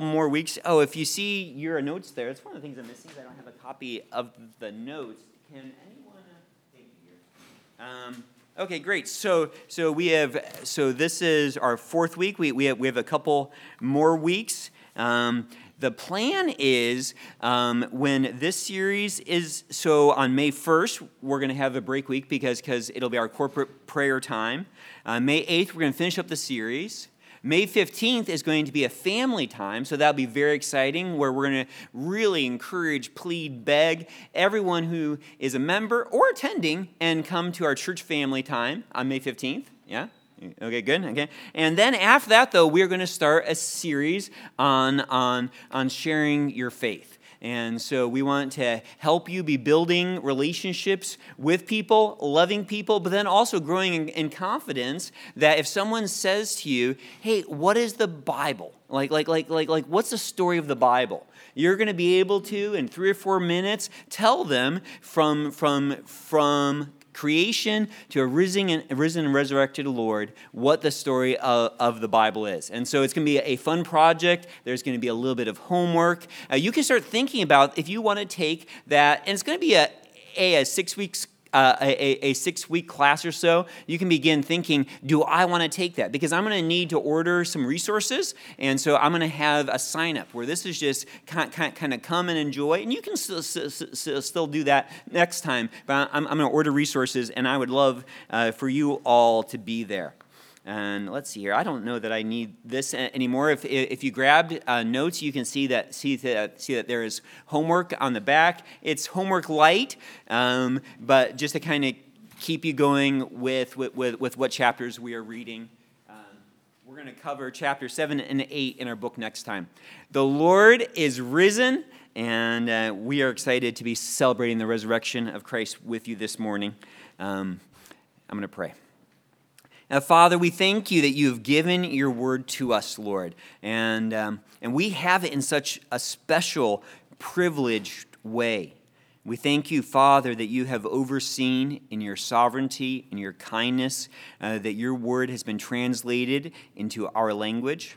more weeks. Oh, if you see your notes there, it's one of the things I'm missing. Is I don't have a copy of the notes. Can anyone? Uh, thank you. Um, okay, great. So, so we have. So this is our fourth week. We we have, we have a couple more weeks. Um, the plan is um, when this series is so on May 1st, we're going to have a break week because because it'll be our corporate prayer time. Uh, May 8th, we're going to finish up the series. May 15th is going to be a family time, so that'll be very exciting where we're going to really encourage, plead, beg everyone who is a member or attending and come to our church family time on May 15th. Yeah? Okay, good. Okay. And then after that, though, we're going to start a series on, on, on sharing your faith. And so we want to help you be building relationships with people, loving people, but then also growing in, confidence that if someone says to you, hey, what is the Bible? Like, like, like, like, like, what's the story of the Bible? You're going to be able to, in three or four minutes, tell them from, from, from creation to a risen and, risen and resurrected Lord, what the story of, of the Bible is. And so it's going to be a fun project. There's going to be a little bit of homework. Uh, you can start thinking about if you want to take that, and it's going to be a, a, a six weeks uh, a, a six week class or so, you can begin thinking, do I want to take that? Because I'm going to need to order some resources. And so I'm going to have a sign up where this is just kind, kind, kind of come and enjoy. And you can still, still, still do that next time. But I'm, I'm going to order resources, and I would love uh, for you all to be there. And let's see here. I don't know that I need this anymore. If, if you grabbed uh, notes, you can see that see that see that there is homework on the back. It's homework light, um, but just to kind of keep you going with, with, with, with what chapters we are reading. Um, we're going to cover chapter 7 and 8 in our book next time. The Lord is risen, and uh, we are excited to be celebrating the resurrection of Christ with you this morning. Um, I'm going to pray. Uh, Father, we thank you that you have given your word to us, Lord. And, um, and we have it in such a special, privileged way. We thank you, Father, that you have overseen in your sovereignty, in your kindness, uh, that your word has been translated into our language,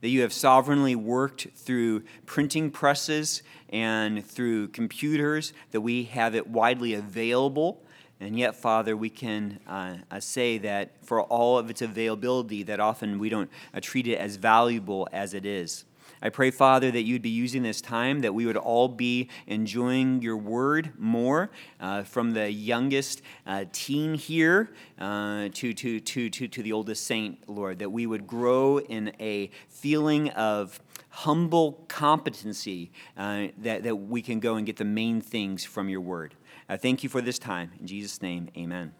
that you have sovereignly worked through printing presses and through computers, that we have it widely available and yet, Father, we can uh, uh, say that for all of its availability, that often we don't uh, treat it as valuable as it is. I pray, Father, that you'd be using this time, that we would all be enjoying your word more, uh, from the youngest uh, teen here uh, to, to, to, to, to the oldest saint, Lord, that we would grow in a feeling of humble competency, uh, that, that we can go and get the main things from your word. I thank you for this time. In Jesus' name, amen.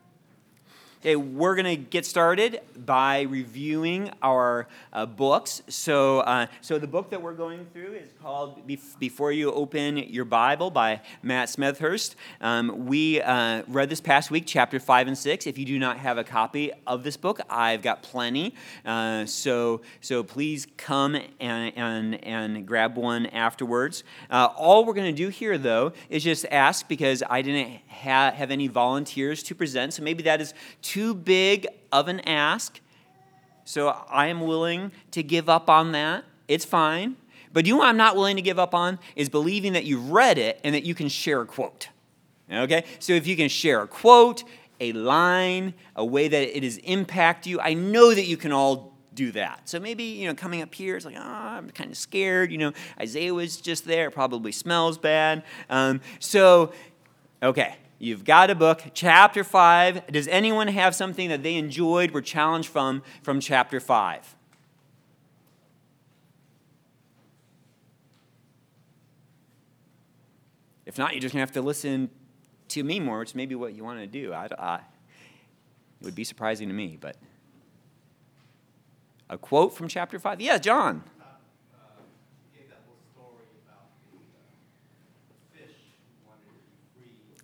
Okay, we're going to get started by reviewing our uh, books. So, uh, so the book that we're going through is called Before You Open Your Bible by Matt Smethurst. Um, we uh, read this past week, chapter 5 and 6. If you do not have a copy of this book, I've got plenty. Uh, so, so please come and, and, and grab one afterwards. Uh, all we're going to do here, though, is just ask because I didn't ha- have any volunteers to present. So maybe that is too too big of an ask. So I am willing to give up on that. It's fine. But you know what I'm not willing to give up on is believing that you've read it and that you can share a quote. Okay? So if you can share a quote, a line, a way that it has impacted you, I know that you can all do that. So maybe, you know, coming up here, it's like, oh, I'm kind of scared. You know, Isaiah was just there, probably smells bad. Um, so, okay, You've got a book, chapter 5. Does anyone have something that they enjoyed, were challenged from, from chapter 5? If not, you're just going to have to listen to me more, which may be what you want to do. I, I, it would be surprising to me, but. A quote from chapter 5? Yeah, John.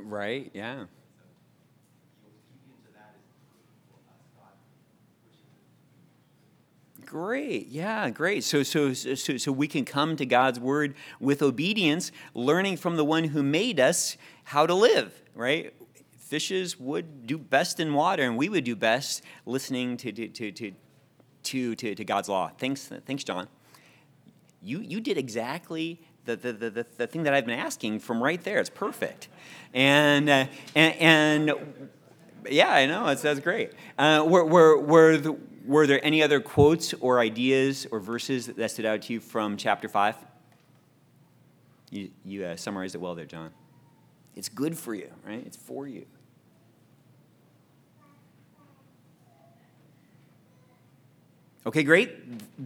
Right, yeah. Great, yeah, great. So, so, so, so we can come to God's word with obedience, learning from the one who made us how to live, right? Fishes would do best in water, and we would do best listening to, to, to, to, to, to, to God's law. Thanks, thanks, John. You, you did exactly the, the, the, the thing that I've been asking from right there. It's perfect. And, uh, and, and yeah, I know, it's, that's great. Uh, were, were, were, the, were there any other quotes or ideas or verses that stood out to you from chapter 5? You, you uh, summarized it well there, John. It's good for you, right? It's for you. Okay, great.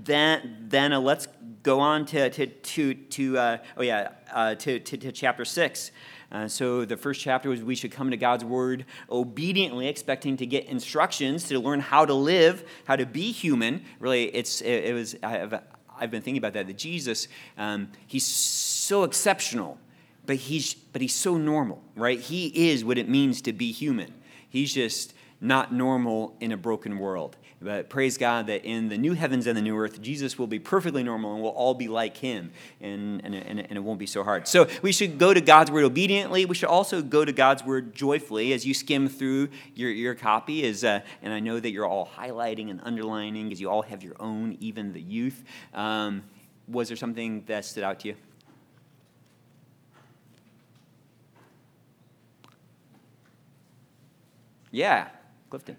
Then, then uh, let's go on to, to, to, to uh, oh yeah, uh, to, to, to, chapter 6. Uh, so the first chapter was we should come to God's word obediently, expecting to get instructions to learn how to live, how to be human. Really, it's, it, it was, I've, I've been thinking about that, that Jesus, um, he's so exceptional, but he's, but he's so normal, right? He is what it means to be human. He's just not normal in a broken world. But praise God that in the new heavens and the new earth, Jesus will be perfectly normal and we'll all be like him, and, and, and, and it won't be so hard. So we should go to God's word obediently. We should also go to God's word joyfully as you skim through your, your copy. Is, uh, and I know that you're all highlighting and underlining because you all have your own, even the youth. Um, was there something that stood out to you? Yeah, Clifton.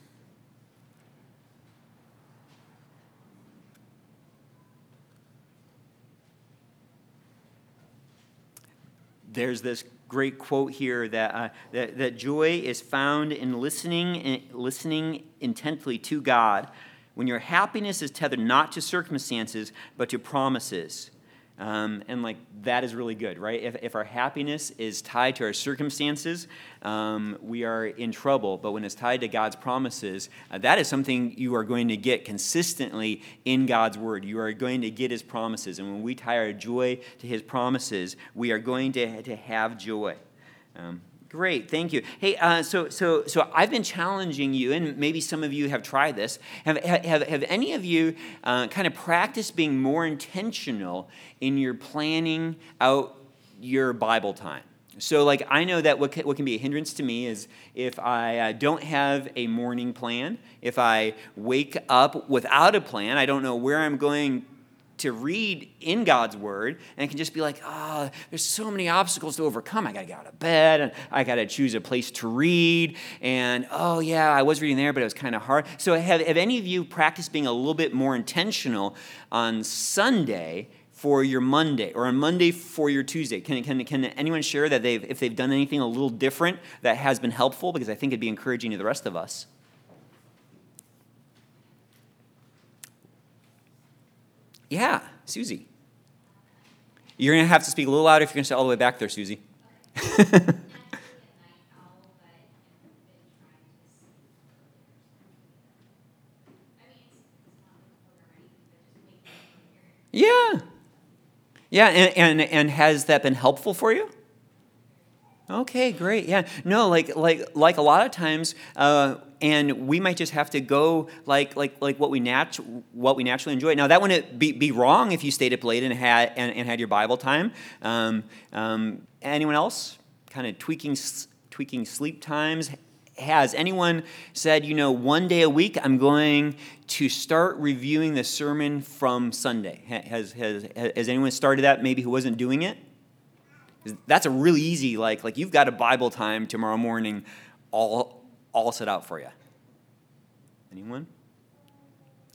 there's this great quote here that, uh, that, that joy is found in listening, listening intently to God when your happiness is tethered not to circumstances but to promises. Um, and like that is really good, right? If, if our happiness is tied to our circumstances, um, we are in trouble. But when it's tied to God's promises, uh, that is something you are going to get consistently in God's word. You are going to get his promises. And when we tie our joy to his promises, we are going to, to have joy. Um, Great, thank you. Hey, uh, so so so I've been challenging you, and maybe some of you have tried this. Have have, have any of you uh, kind of practiced being more intentional in your planning out your Bible time? So, like, I know that what can, what can be a hindrance to me is if I uh, don't have a morning plan, if I wake up without a plan, I don't know where I'm going to read in God's Word, and can just be like, ah, oh, there's so many obstacles to overcome. I got to get out of bed, and I got to choose a place to read, and oh, yeah, I was reading there, but it was kind of hard. So, have, have any of you practiced being a little bit more intentional on Sunday? For your Monday, or on Monday for your Tuesday, can, can, can anyone share that they've, if they've done anything a little different that has been helpful? Because I think it'd be encouraging to the rest of us. Yeah, Susie. You're going to have to speak a little louder if you're going to sit all the way back there, Susie. yeah. Yeah, and, and, and has that been helpful for you? Okay, great. Yeah. No, like like like a lot of times uh, and we might just have to go like like like what we nat- what we naturally enjoy. Now that wouldn't be, be wrong if you stayed up late and had and, and had your Bible time. Um, um, anyone else kind of tweaking tweaking sleep times? has anyone said, you know, one day a week I'm going to start reviewing the sermon from Sunday? Has, has, has anyone started that maybe who wasn't doing it? That's a really easy, like, like you've got a Bible time tomorrow morning all, all set out for you. Anyone?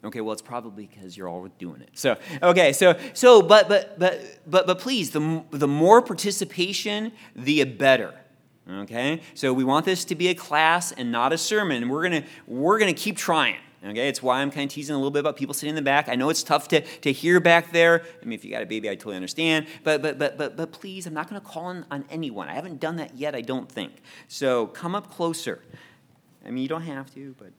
Okay, well, it's probably because you're all doing it. So, okay, so, so, but, but, but, but, but please, the, the more participation, the better. Okay, so we want this to be a class and not a sermon. We're gonna, we're gonna keep trying. Okay, it's why I'm kind of teasing a little bit about people sitting in the back. I know it's tough to, to hear back there. I mean, if you got a baby, I totally understand. But but but but but please, I'm not going to call on, on anyone. I haven't done that yet. I don't think. So come up closer. I mean, you don't have to, but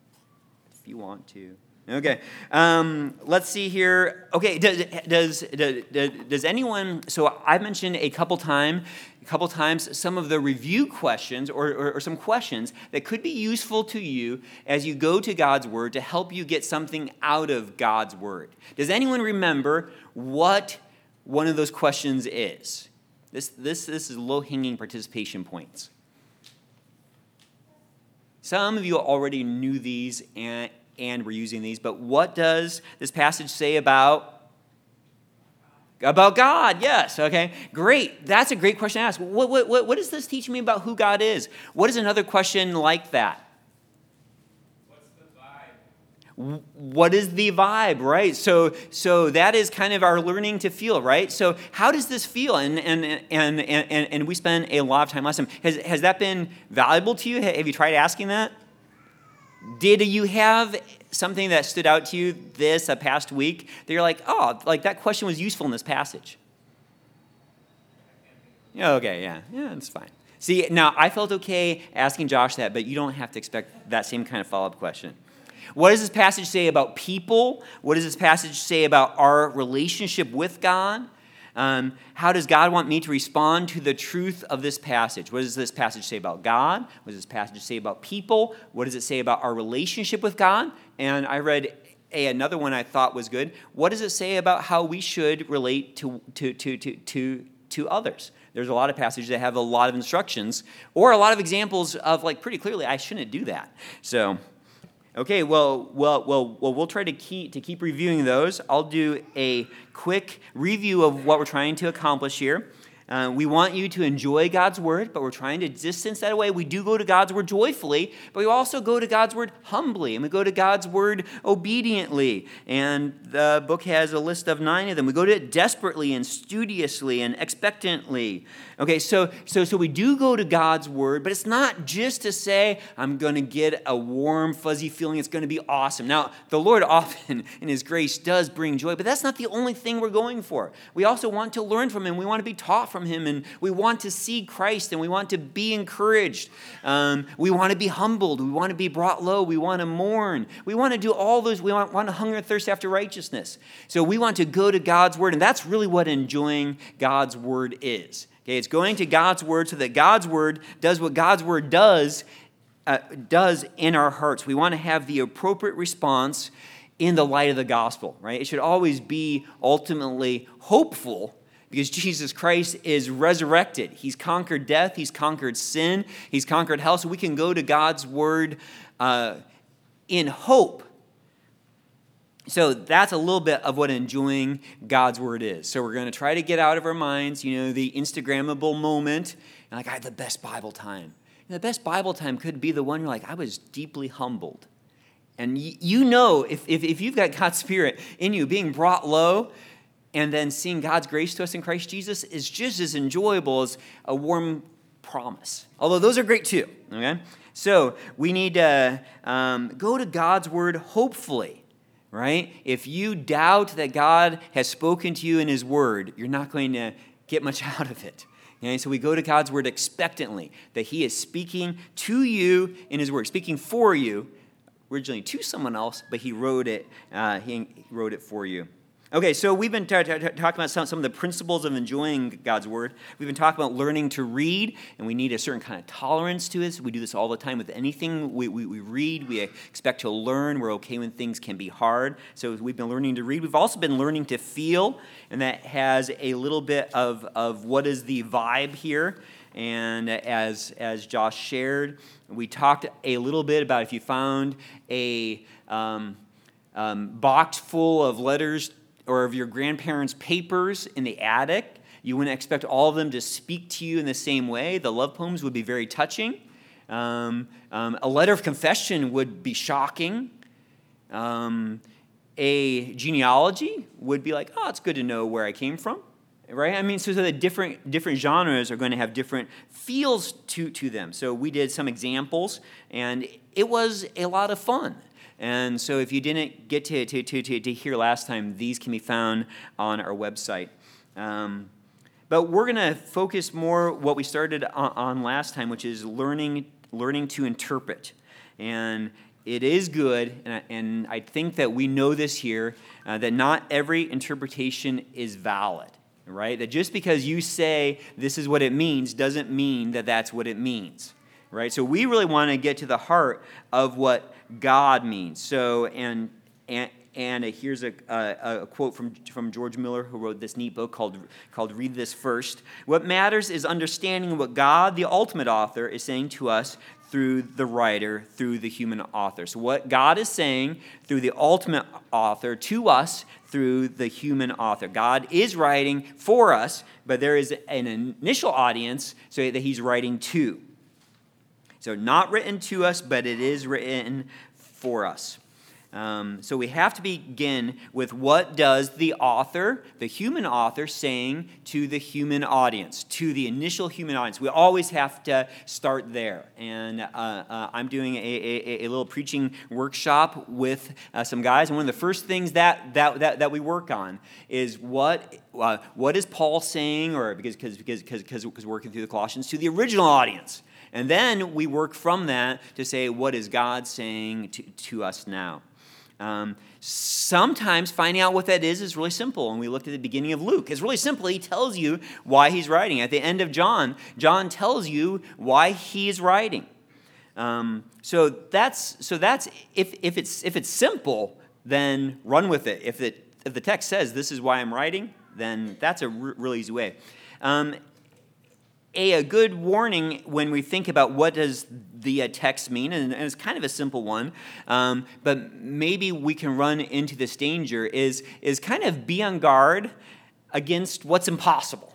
if you want to. Okay, um, let's see here. Okay, does, does, does, does anyone, so I mentioned a couple time, a couple times some of the review questions or, or, or, some questions that could be useful to you as you go to God's Word to help you get something out of God's Word. Does anyone remember what one of those questions is? This, this, this is low-hanging participation points. Some of you already knew these, and, and we're using these. But what does this passage say about about God, yes. Okay, great. That's a great question to ask. What, what, what, what does this teach me about who God is? What is another question like that? What is the vibe, right? So, so that is kind of our learning to feel, right? So, how does this feel? And and and and, and we spend a lot of time time. Has has that been valuable to you? Have you tried asking that? Did you have something that stood out to you this a past week that you're like, oh, like that question was useful in this passage? Yeah, okay, yeah, yeah, it's fine. See, now I felt okay asking Josh that, but you don't have to expect that same kind of follow up question. What does this passage say about people? What does this passage say about our relationship with God? Um, how does God want me to respond to the truth of this passage? What does this passage say about God? What does this passage say about people? What does it say about our relationship with God? And I read a, another one I thought was good. What does it say about how we should relate to, to, to, to, to, to others? There's a lot of passages that have a lot of instructions or a lot of examples of, like, pretty clearly, I shouldn't do that. So, Okay, well, well, well, well, we'll try to keep to keep reviewing those. I'll do a quick review of what we're trying to accomplish here. Uh, we want you to enjoy God's word, but we're trying to distance that away. We do go to God's word joyfully, but we also go to God's word humbly, and we go to God's word obediently. And the book has a list of nine of them. We go to it desperately and studiously and expectantly. Okay, so so so we do go to God's word, but it's not just to say I'm going to get a warm, fuzzy feeling. It's going to be awesome. Now, the Lord often, in His grace, does bring joy, but that's not the only thing we're going for. We also want to learn from Him. We want to be taught from from Him, and we want to see Christ, and we want to be encouraged. Um, we want to be humbled. We want to be brought low. We want to mourn. We want to do all those. We want, want to hunger and thirst after righteousness. So we want to go to God's Word, and that's really what enjoying God's Word is. Okay, it's going to God's Word so that God's Word does what God's Word does. Uh, does in our hearts. We want to have the appropriate response in the light of the gospel, right? It should always be ultimately hopeful because Jesus Christ is resurrected. He's conquered death, He's conquered sin, He's conquered hell. So we can go to God's word uh, in hope. So that's a little bit of what enjoying God's word is. So we're going to try to get out of our minds, you know, the Instagrammable moment. And like, I had the best Bible time. And the best Bible time could be the one you're like, I was deeply humbled. And you know, if, if, if you've got God's Spirit in you being brought low, and then seeing God's grace to us in Christ Jesus is just as enjoyable as a warm promise. Although those are great too, okay? So we need to um, go to God's word hopefully, right? If you doubt that God has spoken to you in his word, you're not going to get much out of it. Okay? So we go to God's word expectantly that he is speaking to you in his word, speaking for you, originally to someone else, but he wrote it, uh, he wrote it for you. Okay, so we've been t- t- talking about some, some of the principles of enjoying God's Word. We've been talking about learning to read, and we need a certain kind of tolerance to this. We do this all the time with anything we, we, we read. We expect to learn. We're okay when things can be hard. So we've been learning to read. We've also been learning to feel, and that has a little bit of, of what is the vibe here. And as, as Josh shared, we talked a little bit about if you found a um, um, box full of letters or of your grandparents' papers in the attic, you wouldn't expect all of them to speak to you in the same way. The love poems would be very touching. Um, um, a letter of confession would be shocking. Um, a genealogy would be like, oh, it's good to know where I came from, right? I mean, so the different different genres are going to have different feels to to them. So we did some examples, and it was a lot of fun. And so if you didn't get to to to to, to hear last time, these can be found on our website. Um, but we're going to focus more what we started on, on last time, which is learning learning to interpret. And it is good, and I, and I think that we know this here, uh, that not every interpretation is valid, right? That just because you say this is what it means doesn't mean that that's what it means, right? So we really want to get to the heart of what God means. So, and, and, and here's a, a, a, quote from, from George Miller, who wrote this neat book called, called Read This First. What matters is understanding what God, the ultimate author, is saying to us through the writer, through the human author. So, what God is saying through the ultimate author to us through the human author. God is writing for us, but there is an initial audience so that He's writing to. So, not written to us, but it is written for us. Um, so we have to begin with what does the author, the human author, saying to the human audience, to the initial human audience. We always have to start there. And uh, uh, I'm doing a, a, a, little preaching workshop with uh, some guys, and one of the first things that, that, that, that we work on is what, uh, what is Paul saying, or because, because, because, because, because working through the Colossians, to the original audience. And then we work from that to say, what is God saying to, to us now? Um, sometimes finding out what that is is really simple. And we looked at the beginning of Luke. It's really simple. He tells you why he's writing. At the end of John, John tells you why he's writing. Um, so that's so that's if, if it's if it's simple, then run with it. If it if the text says this is why I'm writing, then that's a r- really easy way. Um, a, a good warning when we think about what does the uh, text mean, and, it's kind of a simple one, um, but maybe we can run into this danger, is, is kind of be on guard against what's impossible.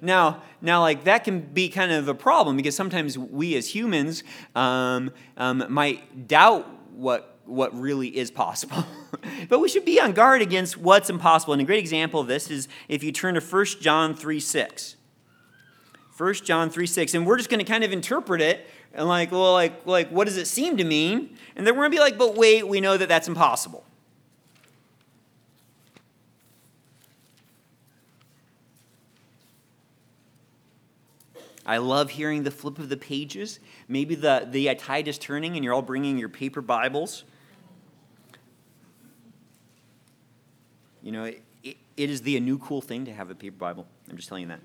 Now, now, like that can be kind of a problem because sometimes we as humans um, um, might doubt what what really is possible. but we should be on guard against what's impossible. And a great example of this is if you turn to 1 John 3 6. 1 John 3 6. And we're just going to kind of interpret it and like, well, like, like, what does it seem to mean? And then we're going to be like, but wait, we know that that's impossible. I love hearing the flip of the pages. Maybe the, the uh, tide is turning and you're all bringing your paper Bibles. You know, it, it, it is the a new cool thing to have a paper Bible. I'm just telling you that.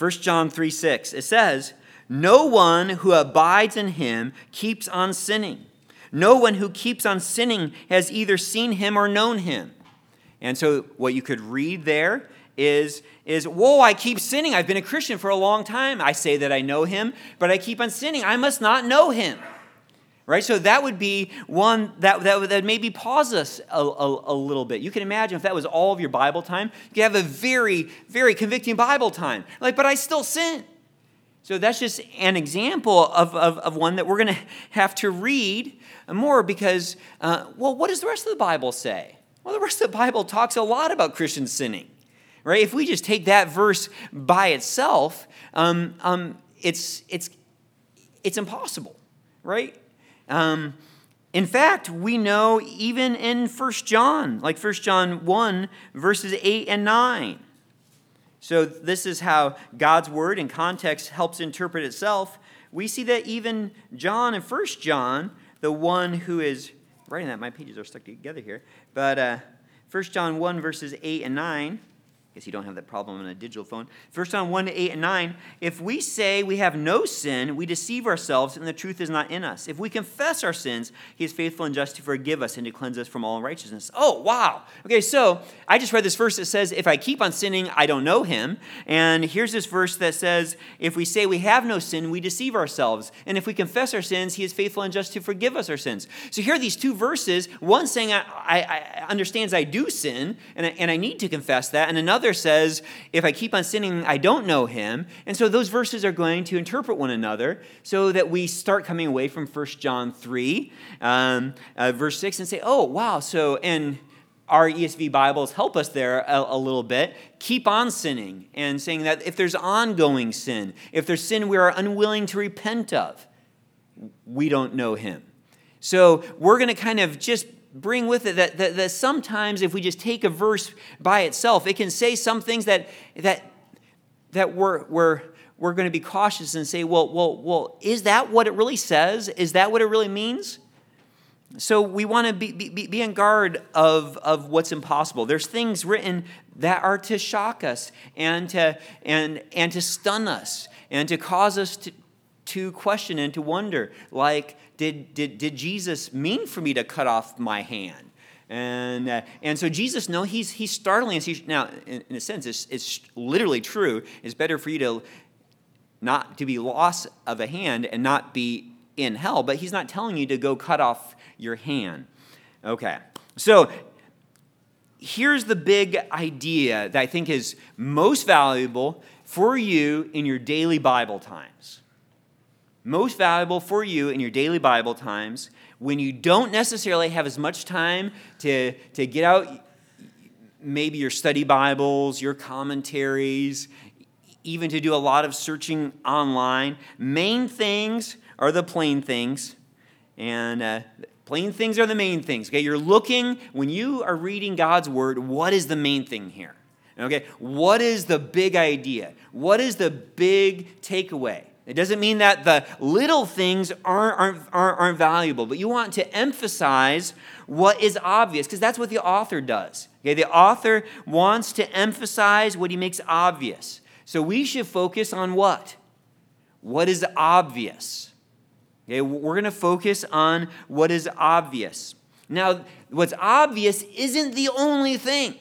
1 John 3 6, it says, No one who abides in him keeps on sinning. No one who keeps on sinning has either seen him or known him. And so, what you could read there is, is Whoa, I keep sinning. I've been a Christian for a long time. I say that I know him, but I keep on sinning. I must not know him. Right? So that would be one that, that, that maybe pause us a, a, a, little bit. You can imagine if that was all of your Bible time, you could have a very, very convicting Bible time. Like, but I still sin. So that's just an example of, of, of one that we're going to have to read more because, uh, well, what does the rest of the Bible say? Well, the rest of the Bible talks a lot about Christians sinning, right? If we just take that verse by itself, um, um, it's, it's, it's impossible, right? Um, in fact, we know even in 1 John, like 1 John 1, verses 8 and 9. So, this is how God's word in context helps interpret itself. We see that even John in 1 John, the one who is writing that, my pages are stuck together here, but uh, 1 John 1, verses 8 and 9, guess you don't have that problem on a digital phone. 1 John 1 8 and 9. If we say we have no sin, we deceive ourselves, and the truth is not in us. If we confess our sins, he is faithful and just to forgive us and to cleanse us from all unrighteousness. Oh, wow. Okay, so I just read this verse that says, If I keep on sinning, I don't know him. And here's this verse that says, If we say we have no sin, we deceive ourselves. And if we confess our sins, he is faithful and just to forgive us our sins. So here are these two verses one saying, I, I, I understands I do sin, and I, and I need to confess that. And another says, if I keep on sinning, I don't know him. And so those verses are going to interpret one another so that we start coming away from 1 John 3, um, uh, verse 6, and say, oh, wow, so, and our ESV Bibles help us there a, a, little bit. Keep on sinning and saying that if there's ongoing sin, if there's sin we are unwilling to repent of, we don't know him. So we're going to kind of just bring with it that, that, that, sometimes if we just take a verse by itself, it can say some things that, that, that we're, we're, we're going to be cautious and say, well, well, well, is that what it really says? Is that what it really means? So we want to be, be, be on guard of, of what's impossible. There's things written that are to shock us and to, and, and to stun us and to cause us to, to question and to wonder, like did, did, did Jesus mean for me to cut off my hand? And, uh, and so Jesus, no, he's, he's startling us. He's, now, in, in, a sense, it's, it's literally true. It's better for you to not to be lost of a hand and not be in hell, but he's not telling you to go cut off your hand. Okay, so here's the big idea that I think is most valuable for you in your daily Bible times most valuable for you in your daily Bible times when you don't necessarily have as much time to, to get out maybe your study Bibles, your commentaries, even to do a lot of searching online. Main things are the plain things, and uh, plain things are the main things. Okay, you're looking when you are reading God's word. What is the main thing here? Okay, what is the big idea? What is the big takeaway? It doesn't mean that the little things aren't, aren't, aren't, aren't valuable, but you want to emphasize what is obvious, because that's what the author does. Okay, the author wants to emphasize what he makes obvious. So we should focus on what? What is obvious. Okay, we're going to focus on what is obvious. Now, what's obvious isn't the only thing.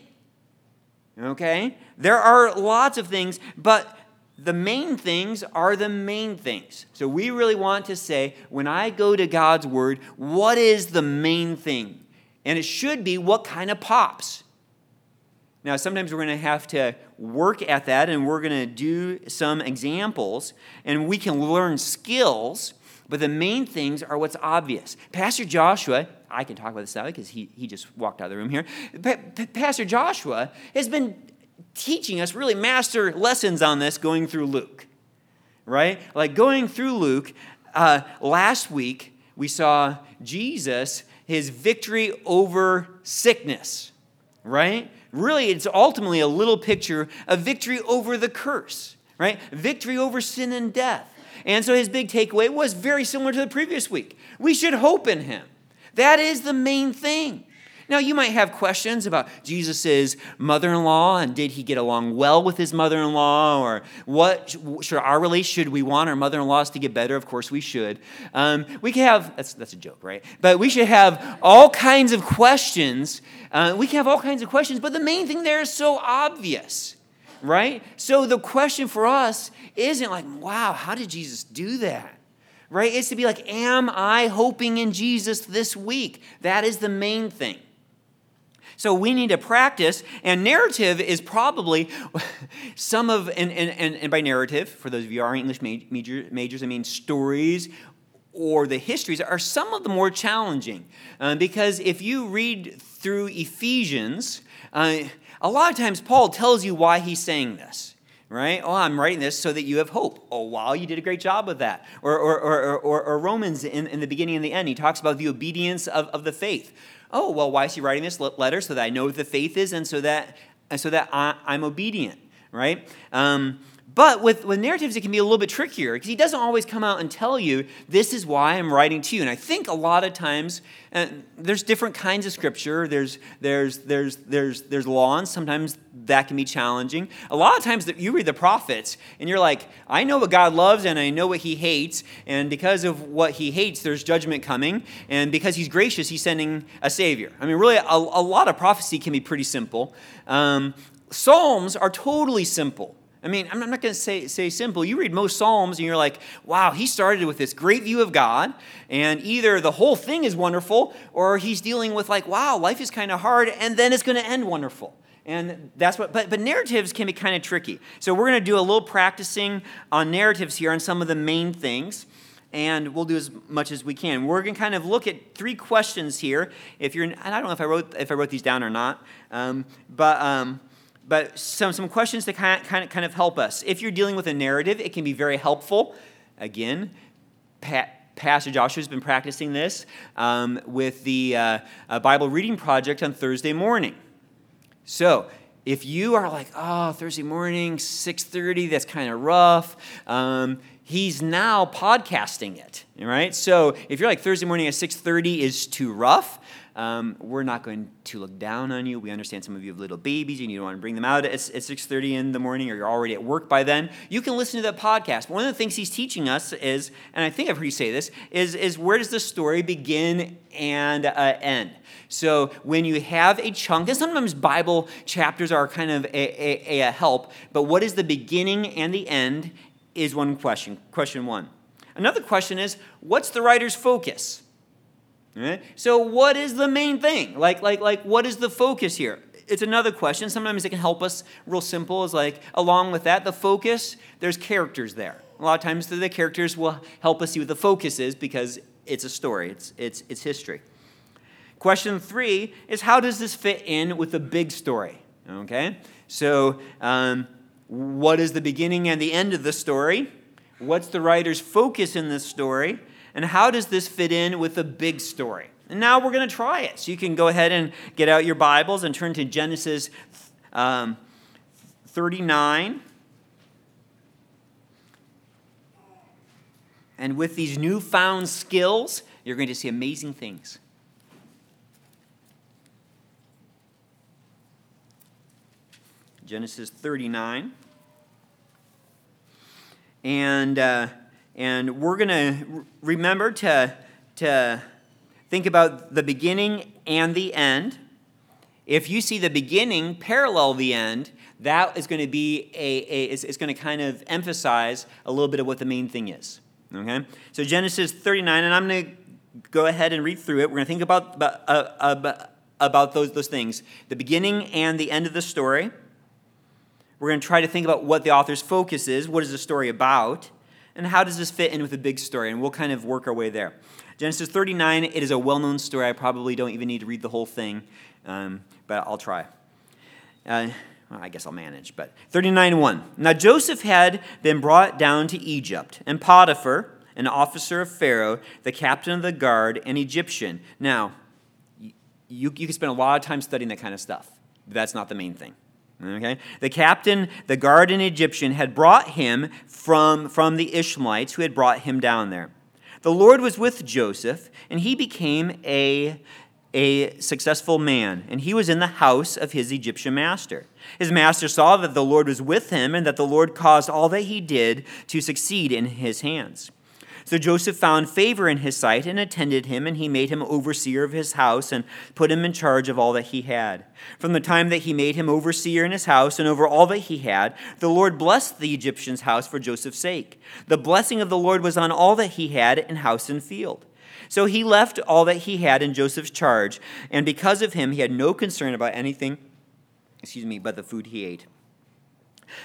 Okay? There are lots of things, but the main things are the main things. So we really want to say, when I go to God's Word, what is the main thing? And it should be what kind of pops. Now, sometimes we're going to have to work at that and we're going to do some examples and we can learn skills, but the main things are what's obvious. Pastor Joshua, I can talk about this now because he, he just walked out of the room here. Pa- Pastor Joshua has been teaching us really master lessons on this going through Luke, right? Like going through Luke, uh, last week we saw Jesus, his victory over sickness, right? Really, it's ultimately a little picture of victory over the curse, right? Victory over sin and death. And so his big takeaway was very similar to the previous week. We should hope in him. That is the main thing. Now, you might have questions about Jesus' mother in law and did he get along well with his mother in law? Or what should our relationship, should we want our mother in laws to get better? Of course, we should. Um, we can have, that's, that's a joke, right? But we should have all kinds of questions. Uh, we can have all kinds of questions, but the main thing there is so obvious right? So the question for us isn't like, wow, how did Jesus do that? Right? It's to be like, am I hoping in Jesus this week? That is the main thing. So we need to practice, and narrative is probably some of, and, and, and by narrative, for those of you who are English major, majors, I mean stories or the histories are some of the more challenging. Uh, because if you read through Ephesians, uh, a lot of times Paul tells you why he's saying this right? Oh, I'm writing this so that you have hope. Oh, wow, you did a great job with that. Or, or, or, or, or Romans in, in the beginning and the end, he talks about the obedience of, of the faith oh, well, why is he writing this letter? So that I know what the faith is and so that, so that I, am obedient, right? Um, But with, with narratives, it can be a little bit trickier because he doesn't always come out and tell you, this is why I'm writing to you. And I think a lot of times, uh, there's different kinds of scripture. There's, there's, there's, there's, there's law, and sometimes that can be challenging. A lot of times, that you read the prophets, and you're like, I know what God loves, and I know what he hates. And because of what he hates, there's judgment coming. And because he's gracious, he's sending a Savior. I mean, really, a, a lot of prophecy can be pretty simple. Um, Psalms are totally simple. I mean, I'm not going to say, say simple. You read most Psalms and you're like, wow, he started with this great view of God, and either the whole thing is wonderful or he's dealing with, like, wow, life is kind of hard, and then it's going to end wonderful. And that's what, but, but narratives can be kind of tricky. So we're going to do a little practicing on narratives here on some of the main things and we'll do as much as we can. We're going to kind of look at three questions here. If you're, in, I don't know if I wrote if I wrote these down or not, um, but um, but some, some questions to kind of, kind, of, kind of help us. If you're dealing with a narrative, it can be very helpful. Again, Pat, Pastor Joshua has been practicing this um, with the uh, Bible reading project on Thursday morning. So, if you are like, oh, Thursday morning, 6.30, that's kind of rough, um, he's now podcasting it, right? So if you're like, Thursday morning at 6.30 is too rough, um, we're not going to look down on you. We understand some of you have little babies and you don't want to bring them out at, at 6.30 in the morning or you're already at work by then. You can listen to that podcast. but One of the things he's teaching us is, and I think I've heard you say this, is, is where does the story begin and uh, end? So when you have a chunk, and sometimes Bible chapters are kind of a, a, a help, but what is the beginning and the end is one question. Question one. Another question is, what's the writer's focus? Right? So, what is the main thing? Like, like, like, what is the focus here? It's another question. Sometimes it can help us. Real simple is like, along with that, the focus. There's characters there. A lot of times, the characters will help us see what the focus is because it's a story. It's it's it's history. Question three is how does this fit in with the big story? Okay, so um, what is the beginning and the end of the story? What's the writer's focus in this story? And how does this fit in with the big story? And now we're going to try it. So you can go ahead and get out your Bibles and turn to Genesis um, 39. And with these newfound skills, you're going to see amazing things. Genesis 39. And. Uh, and we're going to remember to, to think about the beginning and the end. If you see the beginning parallel the end, that is going to be a, a is, is going to kind of emphasize a little bit of what the main thing is. Okay? So Genesis 39, and I'm going to go ahead and read through it. We're going to think about, about, uh, about those, those things the beginning and the end of the story. We're going to try to think about what the author's focus is. What is the story about? and how does this fit in with the big story? And we'll kind of work our way there. Genesis 39, it is a well known story. I probably don't even need to read the whole thing, um, but I'll try. Uh, well, I guess I'll manage, but 39 1. Now Joseph had been brought down to Egypt, and Potiphar, an officer of Pharaoh, the captain of the guard, an Egyptian. Now, you, you can spend a lot of time studying that kind of stuff, but that's not the main thing. Okay? The captain, the guard Egyptian, had brought him from, from the Ishmaelites who had brought him down there. The Lord was with Joseph, and he became a, a successful man, and he was in the house of his Egyptian master. His master saw that the Lord was with him, and that the Lord caused all that he did to succeed in his hands. So Joseph found favor in his sight and attended him, and he made him overseer of his house and put him in charge of all that he had. From the time that he made him overseer in his house and over all that he had, the Lord blessed the Egyptian's house for Joseph's sake. The blessing of the Lord was on all that he had in house and field. So he left all that he had in Joseph's charge, and because of him, he had no concern about anything, excuse me, but the food he ate.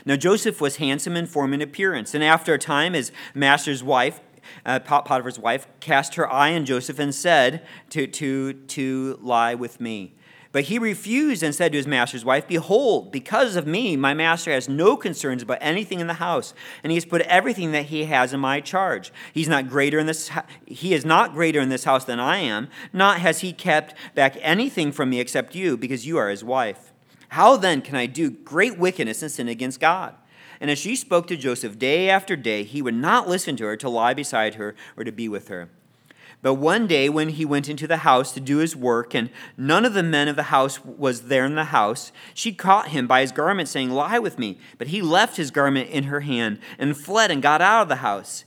Now Joseph was handsome in form and appearance, and after a time, his master's wife uh, Potiphar's wife, cast her eye on Joseph and said, to, to, to lie with me. But he refused and said to his master's wife, Behold, because of me, my master has no concerns about anything in the house, and he has put everything that he has in my charge. He's not greater in this he is not greater in this house than I am, not has he kept back anything from me except you, because you are his wife. How then can I do great wickedness and sin against God? And as she spoke to Joseph day after day, he would not listen to her to lie beside her or to be with her. But one day, when he went into the house to do his work, and none of the men of the house was there in the house, she caught him by his garment, saying, Lie with me. But he left his garment in her hand and fled and got out of the house.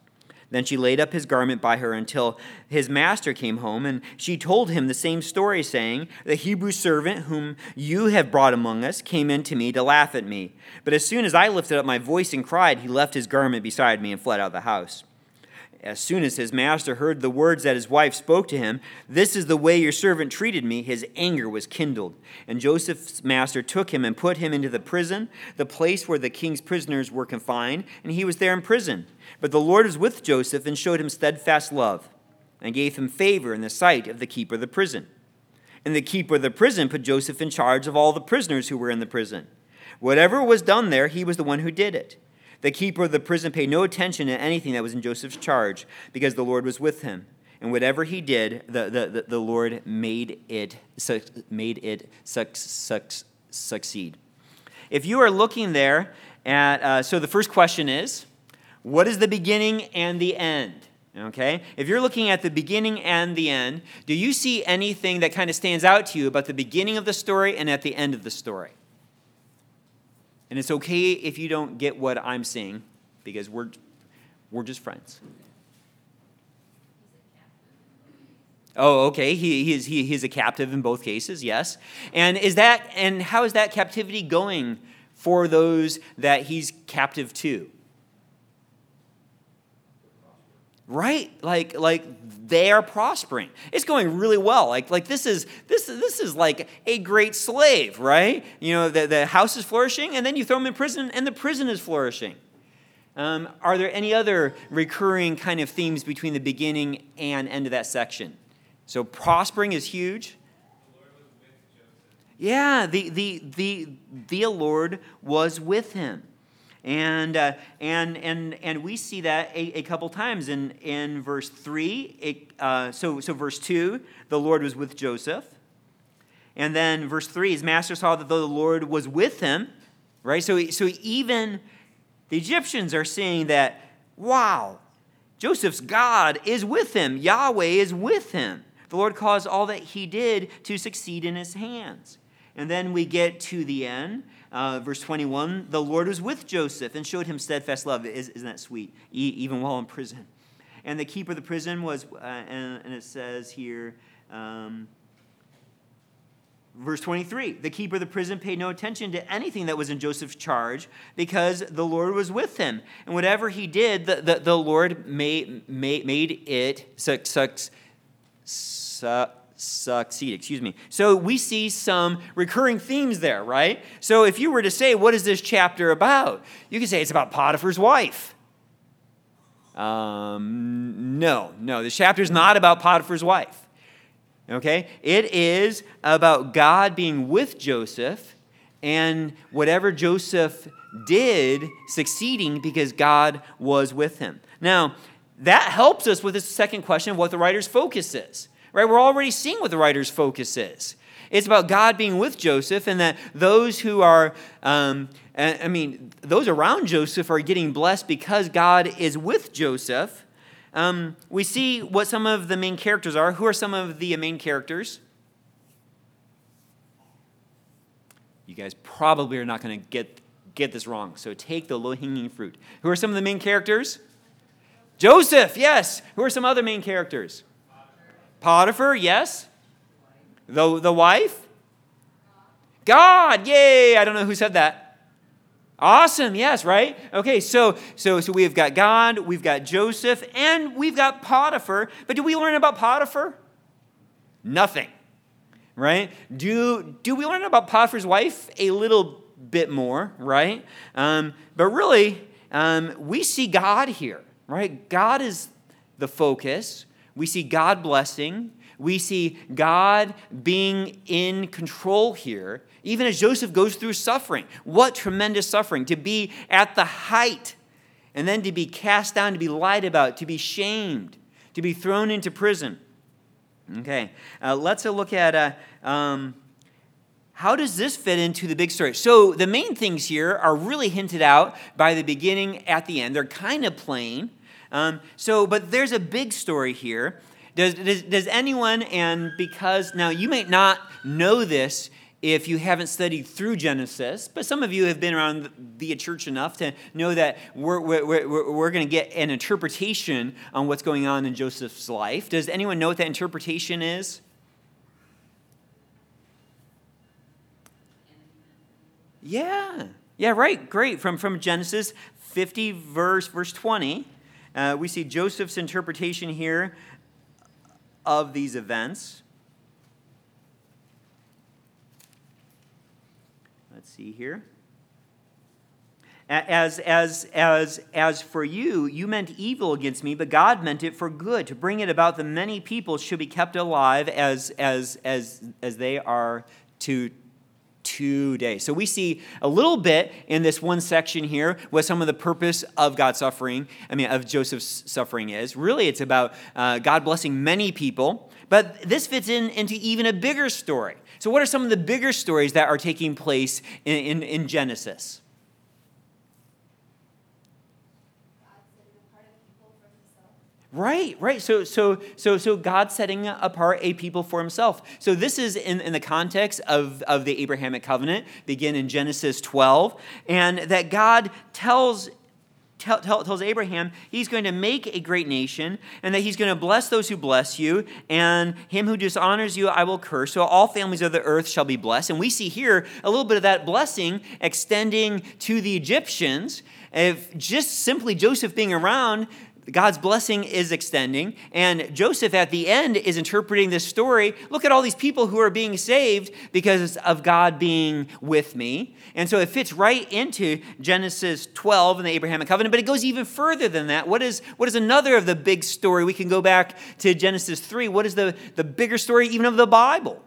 Then she laid up his garment by her until his master came home, and she told him the same story, saying, The Hebrew servant whom you have brought among us came in to me to laugh at me. But as soon as I lifted up my voice and cried, he left his garment beside me and fled out of the house. As soon as his master heard the words that his wife spoke to him, This is the way your servant treated me, his anger was kindled. And Joseph's master took him and put him into the prison, the place where the king's prisoners were confined, and he was there in prison. But the Lord was with Joseph and showed him steadfast love, and gave him favor in the sight of the keeper of the prison. And the keeper of the prison put Joseph in charge of all the prisoners who were in the prison. Whatever was done there, he was the one who did it. The keeper of the prison paid no attention to anything that was in Joseph's charge, because the Lord was with him. And whatever he did, the, the, the, Lord made it, made it succeed. If you are looking there at, uh, so the first question is, what is the beginning and the end? Okay? If you're looking at the beginning and the end, do you see anything that kind of stands out to you about the beginning of the story and at the end of the story? And it's okay if you don't get what I'm saying because we're, we're just friends. Oh, okay. He, he, is, he, he's a captive in both cases, yes. And is that and how is that captivity going for those that he's captive to? Right? Like like they are prospering. It's going really well. Like like this is this this is like a great slave right? You know the, the house is flourishing and then you throw him in prison and the prison is flourishing. Um, are there any other recurring kind of themes between the beginning and end of that section? So prospering is huge. Yeah the the the the lord was with him and, uh, and, and, and we see that a, a couple times in, in verse 3. It, uh, so, so, verse 2, the Lord was with Joseph. And then verse 3, his master saw that the Lord was with him, right? So, so even the Egyptians are seeing that, wow, Joseph's God is with him, Yahweh is with him. The Lord caused all that he did to succeed in his hands. And then we get to the end, uh, verse 21 the Lord was with Joseph and showed him steadfast love. Isn't that sweet? Even while in prison. And the keeper of the prison was, uh, and, and, it says here, um, Verse 23 The keeper of the prison paid no attention to anything that was in Joseph's charge because the Lord was with him. And whatever he did, the, the, the Lord made, made, made it succeed. Excuse me. So we see some recurring themes there, right? So if you were to say, what is this chapter about? You could say it's about Potiphar's wife. Um, no, no, this chapter is not about Potiphar's wife. Okay? It is about God being with Joseph and whatever Joseph did succeeding because God was with him. Now, that helps us with this second question of what the writer's focus is right? We're already seeing what the writer's focus is. It's about God being with Joseph, and that those who are, um, I mean, those around Joseph are getting blessed because God is with Joseph. Um, we see what some of the main characters are. Who are some of the main characters? You guys probably are not going to get get this wrong. So take the low hanging fruit. Who are some of the main characters? Joseph, yes. Who are some other main characters? Potiphar, yes. The, the wife? God, yay! I don't know who said that. Awesome, yes, right? Okay, so so so we've got God, we've got Joseph, and we've got Potiphar. But do we learn about Potiphar? Nothing. Right? Do do we learn about Potiphar's wife a little bit more, right? Um, but really, um, we see God here, right? God is the focus. We see God blessing. we see God being in control here, even as Joseph goes through suffering. What tremendous suffering! To be at the height and then to be cast down, to be lied about, to be shamed, to be thrown into prison. Okay, uh, let's look at uh, um, how does this fit into the big story? So the main things here are really hinted out by the beginning at the end. They're kind of plain. Um, so, but there's a big story here. Does, does, does anyone, and because now you may not know this if you haven't studied through Genesis, but some of you have been around the church enough to know that we're, we're, we're, we're going to get an interpretation on what's going on in Joseph's life. Does anyone know what that interpretation is? Yeah. Yeah, right. Great. From, from Genesis 50, verse, verse 20, uh, we see Joseph's interpretation here of these events. Let's see here. As, as, as, as for you, you meant evil against me, but God meant it for good, to bring it about that many people should be kept alive as, as, as, as they are to, today. So we see a little bit in this one section here what some of the purpose of God's suffering, I mean, of Joseph's suffering is. Really, it's about uh, God blessing many people. But this fits in into even a bigger story. So, what are some of the bigger stories that are taking place in, in, in Genesis? Right, right. So, so, so, so God setting apart a people for himself. So this is in, in the context of, of the Abrahamic covenant, begin in Genesis 12, and that God tells Tell, tell, tells Abraham he's going to make a great nation and that he's going to bless those who bless you, and him who dishonors you I will curse. So all families of the earth shall be blessed. And we see here a little bit of that blessing extending to the Egyptians. If just simply Joseph being around, God's blessing is extending, and Joseph at the end is interpreting this story. Look at all these people who are being saved because of God being with me. And so it fits right into Genesis 12 and the Abrahamic covenant, but it goes even further than that. What is, what is another of the big story? We can go back to Genesis 3. What is the, the bigger story even of the Bible?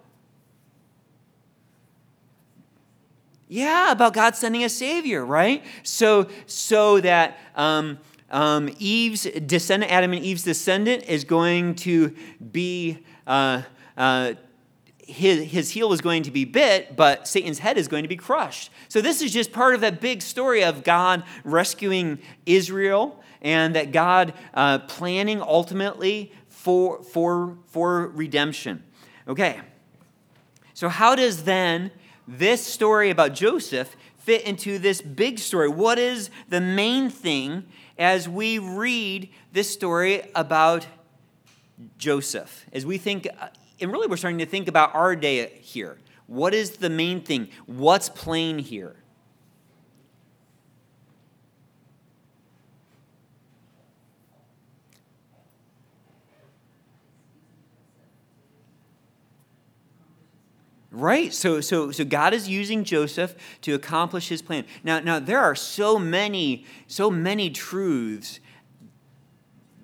Yeah, about God sending a Savior, right? So, so that. Um, um, Eve's descendant, Adam and Eve's descendant, is going to be. Uh, uh, his, his heel is going to be bit, but Satan's head is going to be crushed. So, this is just part of that big story of God rescuing Israel and that God uh, planning ultimately for, for, for redemption. Okay, so how does then this story about Joseph fit into this big story? What is the main thing as we read this story about Joseph? As we think, uh, and really we're starting to think about our day here. What is the main thing? What's plain here? Right? So, so, so God is using Joseph to accomplish his plan. Now, now there are so many, so many truths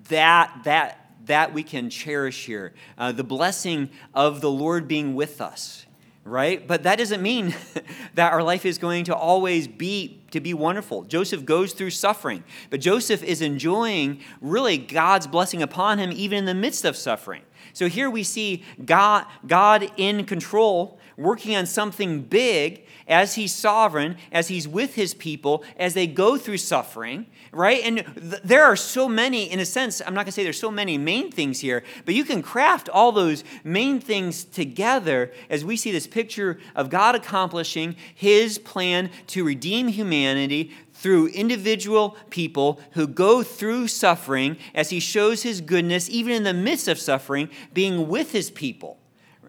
that, that, that we can cherish here. Uh, the blessing of the Lord being with us, right? But that doesn't mean that our life is going to always be to be wonderful. Joseph goes through suffering, but Joseph is enjoying really God's blessing upon him even in the midst of suffering. So here we see God, God in control working on something big as he's sovereign, as he's with his people, as they go through suffering, right? And th- there are so many, in a sense, I'm not going to say there's so many main things here, but you can craft all those main things together as we see this picture of God accomplishing his plan to redeem humanity through individual people who go through suffering as he shows his goodness, even in the midst of suffering, being with his people.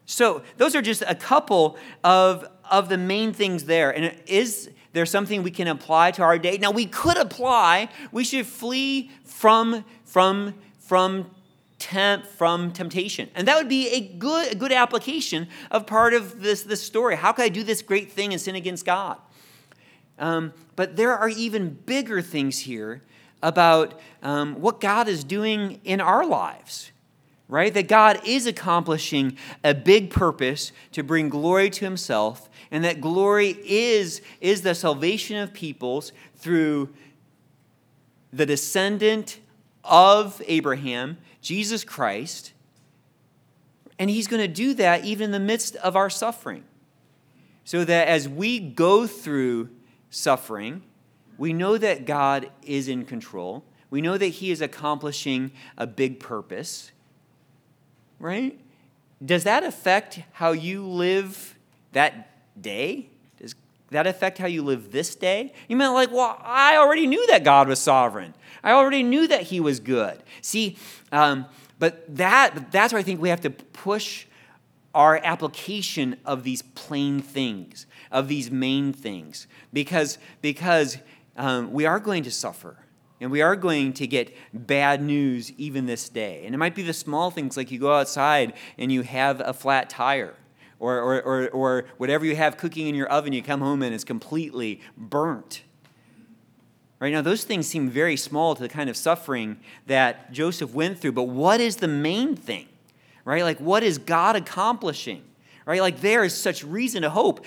So, those are just a couple of, of the main things there. And is there something we can apply to our day? Now, we could apply, we should flee from, from, from tempt from temptation. And that would be a good, a good application of part of this, this story. How can I do this great thing and sin against God? Um, but there are even bigger things here about um, what God is doing in our lives right? That God is accomplishing a big purpose to bring glory to himself, and that glory is, is the salvation of peoples through the descendant of Abraham, Jesus Christ. And he's going to do that even in the midst of our suffering. So that as we go through suffering, we know that God is in control. We know that he is accomplishing a big purpose right? Does that affect how you live that day? Does that affect how you live this day? You mean like, well, I already knew that God was sovereign. I already knew that He was good. See, um, but that that's where I think we have to push our application of these plain things, of these main things, because because um, we are going to suffer. And we are going to get bad news even this day. And it might be the small things like you go outside and you have a flat tire, or, or, or, or whatever you have cooking in your oven, you come home and it's completely burnt. Right now, those things seem very small to the kind of suffering that Joseph went through. But what is the main thing? Right? Like, what is God accomplishing? Right? Like, there is such reason to hope.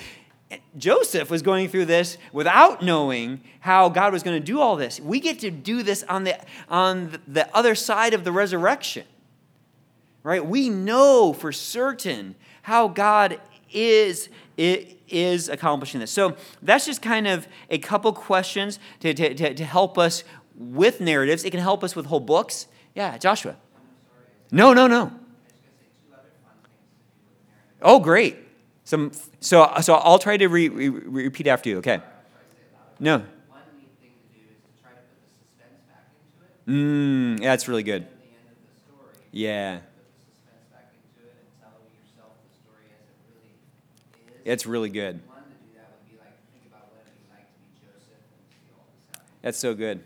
Joseph was going through this without knowing how God was going to do all this. We get to do this on the, on the other side of the resurrection. Right? We know for certain how God is, is accomplishing this. So that's just kind of a couple questions to, to, to help us with narratives. It can help us with whole books. Yeah, Joshua. No, no, no. Oh, great. Some, so, so I'll try to re, re, repeat after you, okay? No. Mm, yeah, that's really good. Yeah. It's really good. That's so good.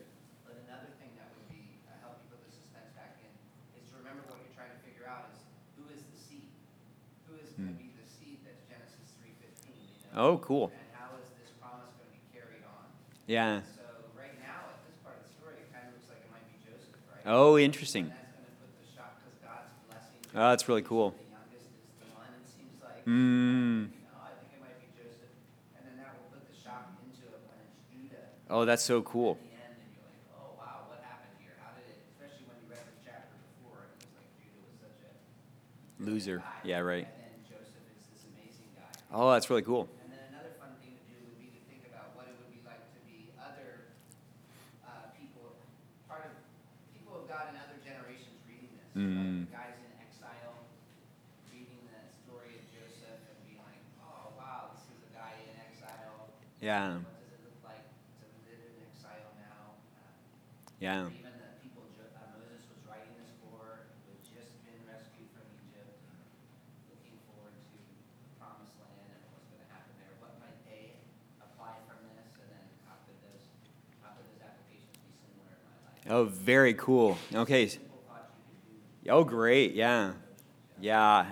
Oh, cool. And how is this promise going to be carried on? Yeah. So right now, at this part of the story, it kind of looks like it might be Joseph, right? Oh, interesting. And that's going to put the shock because God's blessing. Oh, that's really cool. The youngest is the one, it seems like. Mm. You know, I think it might be Joseph. And then that will put the shock into it when it's Judah. Oh, that's so cool. At the end, and you're like, oh, wow, what happened here? How did it, especially when you read the chapter before, and it was like Judah was such a Loser. guy. Yeah, right. And then Joseph is this amazing guy. Oh, that's really cool. And then another fun thing to do would be to think about what it would be like to be other uh, people, part of people of God in other generations reading this. Mm. Like guys in exile reading the story of Joseph and being like, oh, wow, this is a guy in exile. Yeah. What does it look like to live in exile now? Uh, Yeah. even the people Jo- uh, Moses was writing this for, who had just been rescued from Egypt, looking forward to the promised land and what's going to happen there. What might they apply from this, and then how could those how could those applications be similar in my life? Oh, very cool. Okay. Simple thoughts you could do. Oh, great. Yeah. Yeah.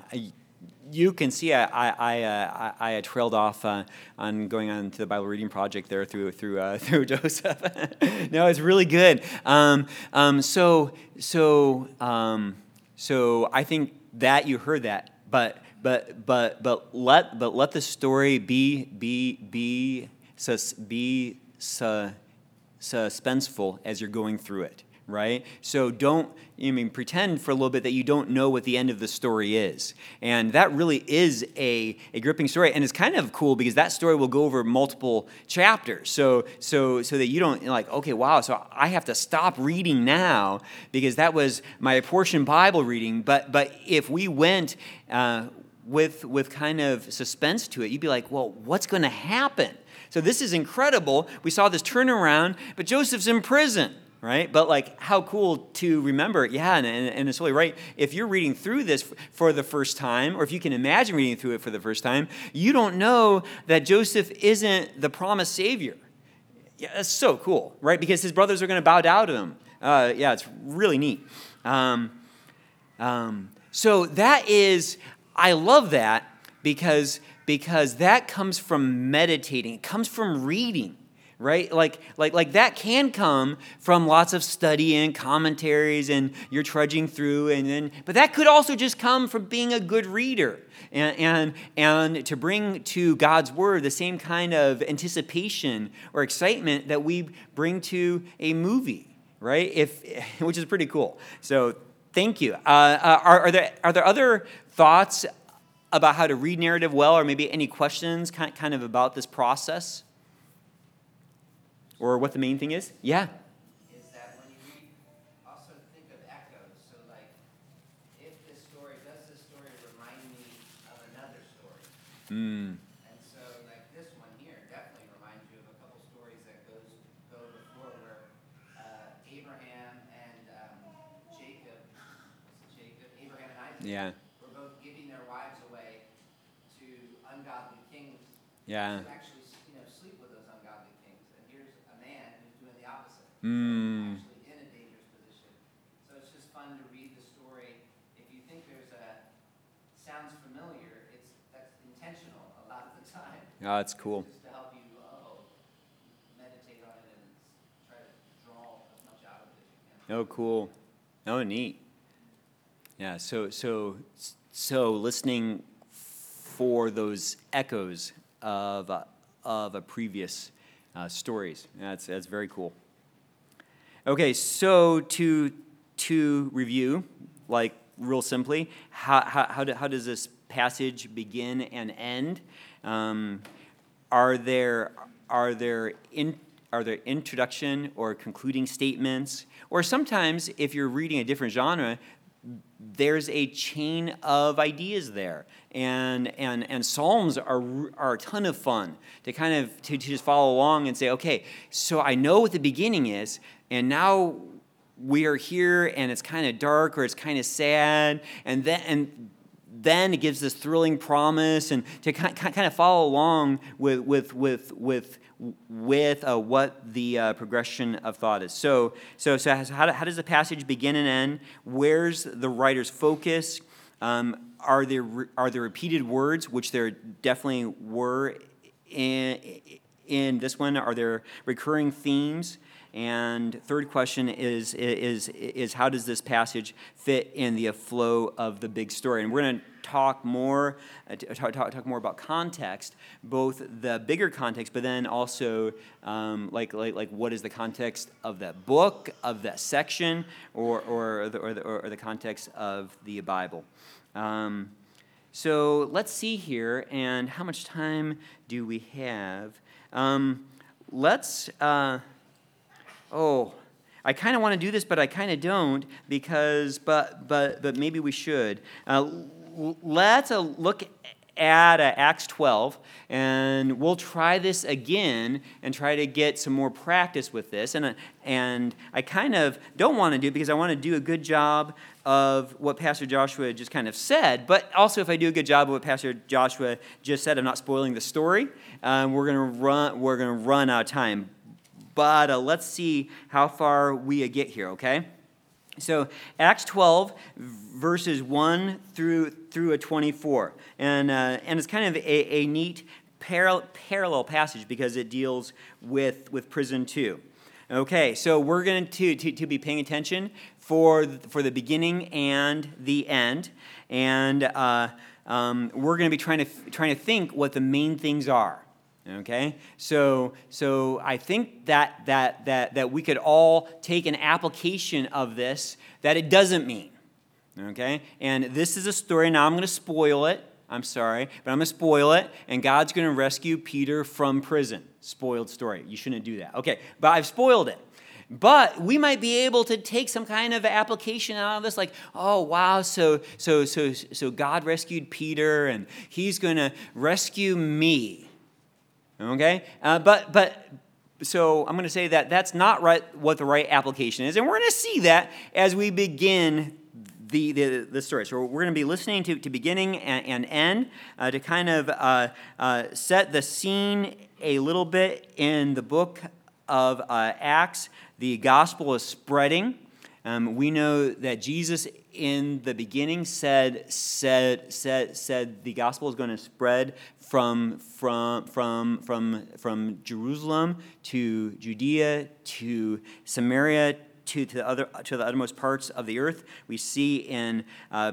You can see I, I, I, uh, I I trailed off uh, on going on to the Bible reading project there through, through, uh, through Joseph. no, it's really good. Um, um, so, so, um, so I think that you heard that, but, but, but, but, let, but let the story be, be, be, sus, be su, suspenseful as you're going through it right? So don't i mean pretend for a little bit that you don't know what the end of the story is. And that really is a, a gripping story. And it's kind of cool because that story will go over multiple chapters. So so so that you don't like okay wow so i have to stop reading now because that was my portion bible reading. But but if we went uh, with with kind of suspense to it you'd be like well what's going to happen? So this is incredible. We saw this turnaround, but Joseph's in prison, right? But like, how cool to remember, yeah, and, and, and it's really right. If you're reading through this for the first time, or if you can imagine reading through it for the first time, you don't know that Joseph isn't the promised Savior. Yeah, that's so cool, right? Because his brothers are going to bow down to him. Uh, yeah, it's really neat. Um, um, so that is, I love that because because that comes from meditating. It comes from reading, right? Like, like, like that can come from lots of study and commentaries and you're trudging through and then, but that could also just come from being a good reader and, and, and to bring to God's word the same kind of anticipation or excitement that we bring to a movie, right? If, which is pretty cool. So thank you. Uh, uh, are, are, there, are there other thoughts about how to read narrative well or maybe any questions kind, kind of about this process? Or what the main thing is? Yeah. Is that when you read, also think of echoes. So, like, if this story, does this story remind me of another story? Mm. And so, like, this one here definitely reminds you of a couple stories that goes go before where uh, Abraham and um, Jacob, Jacob, Abraham and Isaac, Yeah. were both giving their wives away to ungodly kings. Yeah actually, you know, sleep with those ungodly kings. And here's a man who's doing the opposite. Mm. In a dangerous position. So it's just fun to read the story. If you think there's a, sounds familiar, it's, that's intentional a lot of the time. Oh, that's cool. Just to help you, oh, meditate on it and try to draw as much out of it as you can. Oh, cool. Oh, neat. Yeah. So, so, so listening for those echoes of uh, of a previous uh, stories. That's that's very cool. Okay, so to to review, like real simply, how how how, do, how does this passage begin and end? Um, are there are there in are there introduction or concluding statements or sometimes if you're reading a different genre there's a chain of ideas there. And and and psalms are are a ton of fun to kind of to, to just follow along and say okay so i know what the beginning is and now we are here and it's kind of dark or it's kind of sad and then and then it gives this thrilling promise and to kind of follow along with with with with with uh, what the uh, progression of thought is. So so so how, how does the passage begin and end? Where's the writer's focus? Um, are there are there repeated words, which there definitely were in in this one? Are there recurring themes? And third question is, is, is how does this passage fit in the flow of the big story? And we're going to talk more, uh, talk, talk, talk, more about context, both the bigger context, but then also um, like, like, like what is the context of that book, of that section, or, or, the, or, the, or the context of the Bible. Um, so let's see here, and how much time do we have? Um, let's. Uh, oh, I kind of want to do this, but I kind of don't because, but, but, but maybe we should. Uh, let's uh, look at uh, Acts 12, and we'll try this again and try to get some more practice with this. And, uh, and I kind of don't want to do it because I want to do a good job of what Pastor Joshua just kind of said, but also if I do a good job of what Pastor Joshua just said, I'm not spoiling the story. Um, we're going to run. We're going to run out of time but uh, let's see how far we uh, get here, okay? So Acts 12, verses 1 through, through a 24. And, uh, and it's kind of a, a neat parallel, parallel passage because it deals with, with prison too. Okay, so we're going to, to, to be paying attention for, for the beginning and the end. And uh, um, we're going to be trying to, trying to think what the main things are. Okay? So, so I think that, that, that, that we could all take an application of this that it doesn't mean. Okay? And this is a story. Now I'm going to spoil it. I'm sorry, but I'm going to spoil it. And God's going to rescue Peter from prison. Spoiled story. You shouldn't do that. Okay, but I've spoiled it. But we might be able to take some kind of application out of this, like, oh wow, so so so so God rescued Peter, and He's going to rescue me. Okay? Uh, but, but, so I'm going to say that that's not right, what the right application is. And we're going to see that as we begin the, the, the story. So we're going to be listening to, to beginning and, and end uh, to kind of uh, uh, set the scene a little bit in the book of uh, Acts. The gospel is spreading. Um, we know that Jesus in the beginning said, said, said, said the gospel is going to spread from, from, from, from, from Jerusalem to Judea to Samaria to, to, the other, to the uttermost parts of the earth. We see in uh,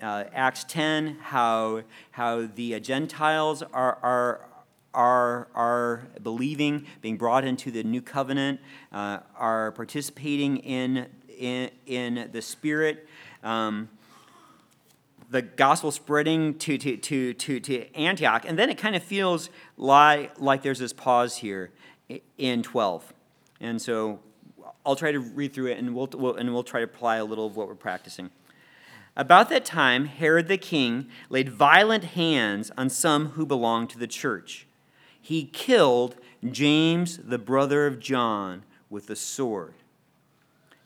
uh, Acts 10 how, how the uh, Gentiles are, are, are, are believing, being brought into the new covenant, uh, are participating in, in, in the Spirit. Um, the gospel spreading to, to, to, to, to Antioch. And then it kind of feels like, like there's this pause here in 12. And so I'll try to read through it and we'll, we'll, and we'll try to apply a little of what we're practicing. About that time, Herod the king laid violent hands on some who belonged to the church he killed James, the brother of John, with a sword.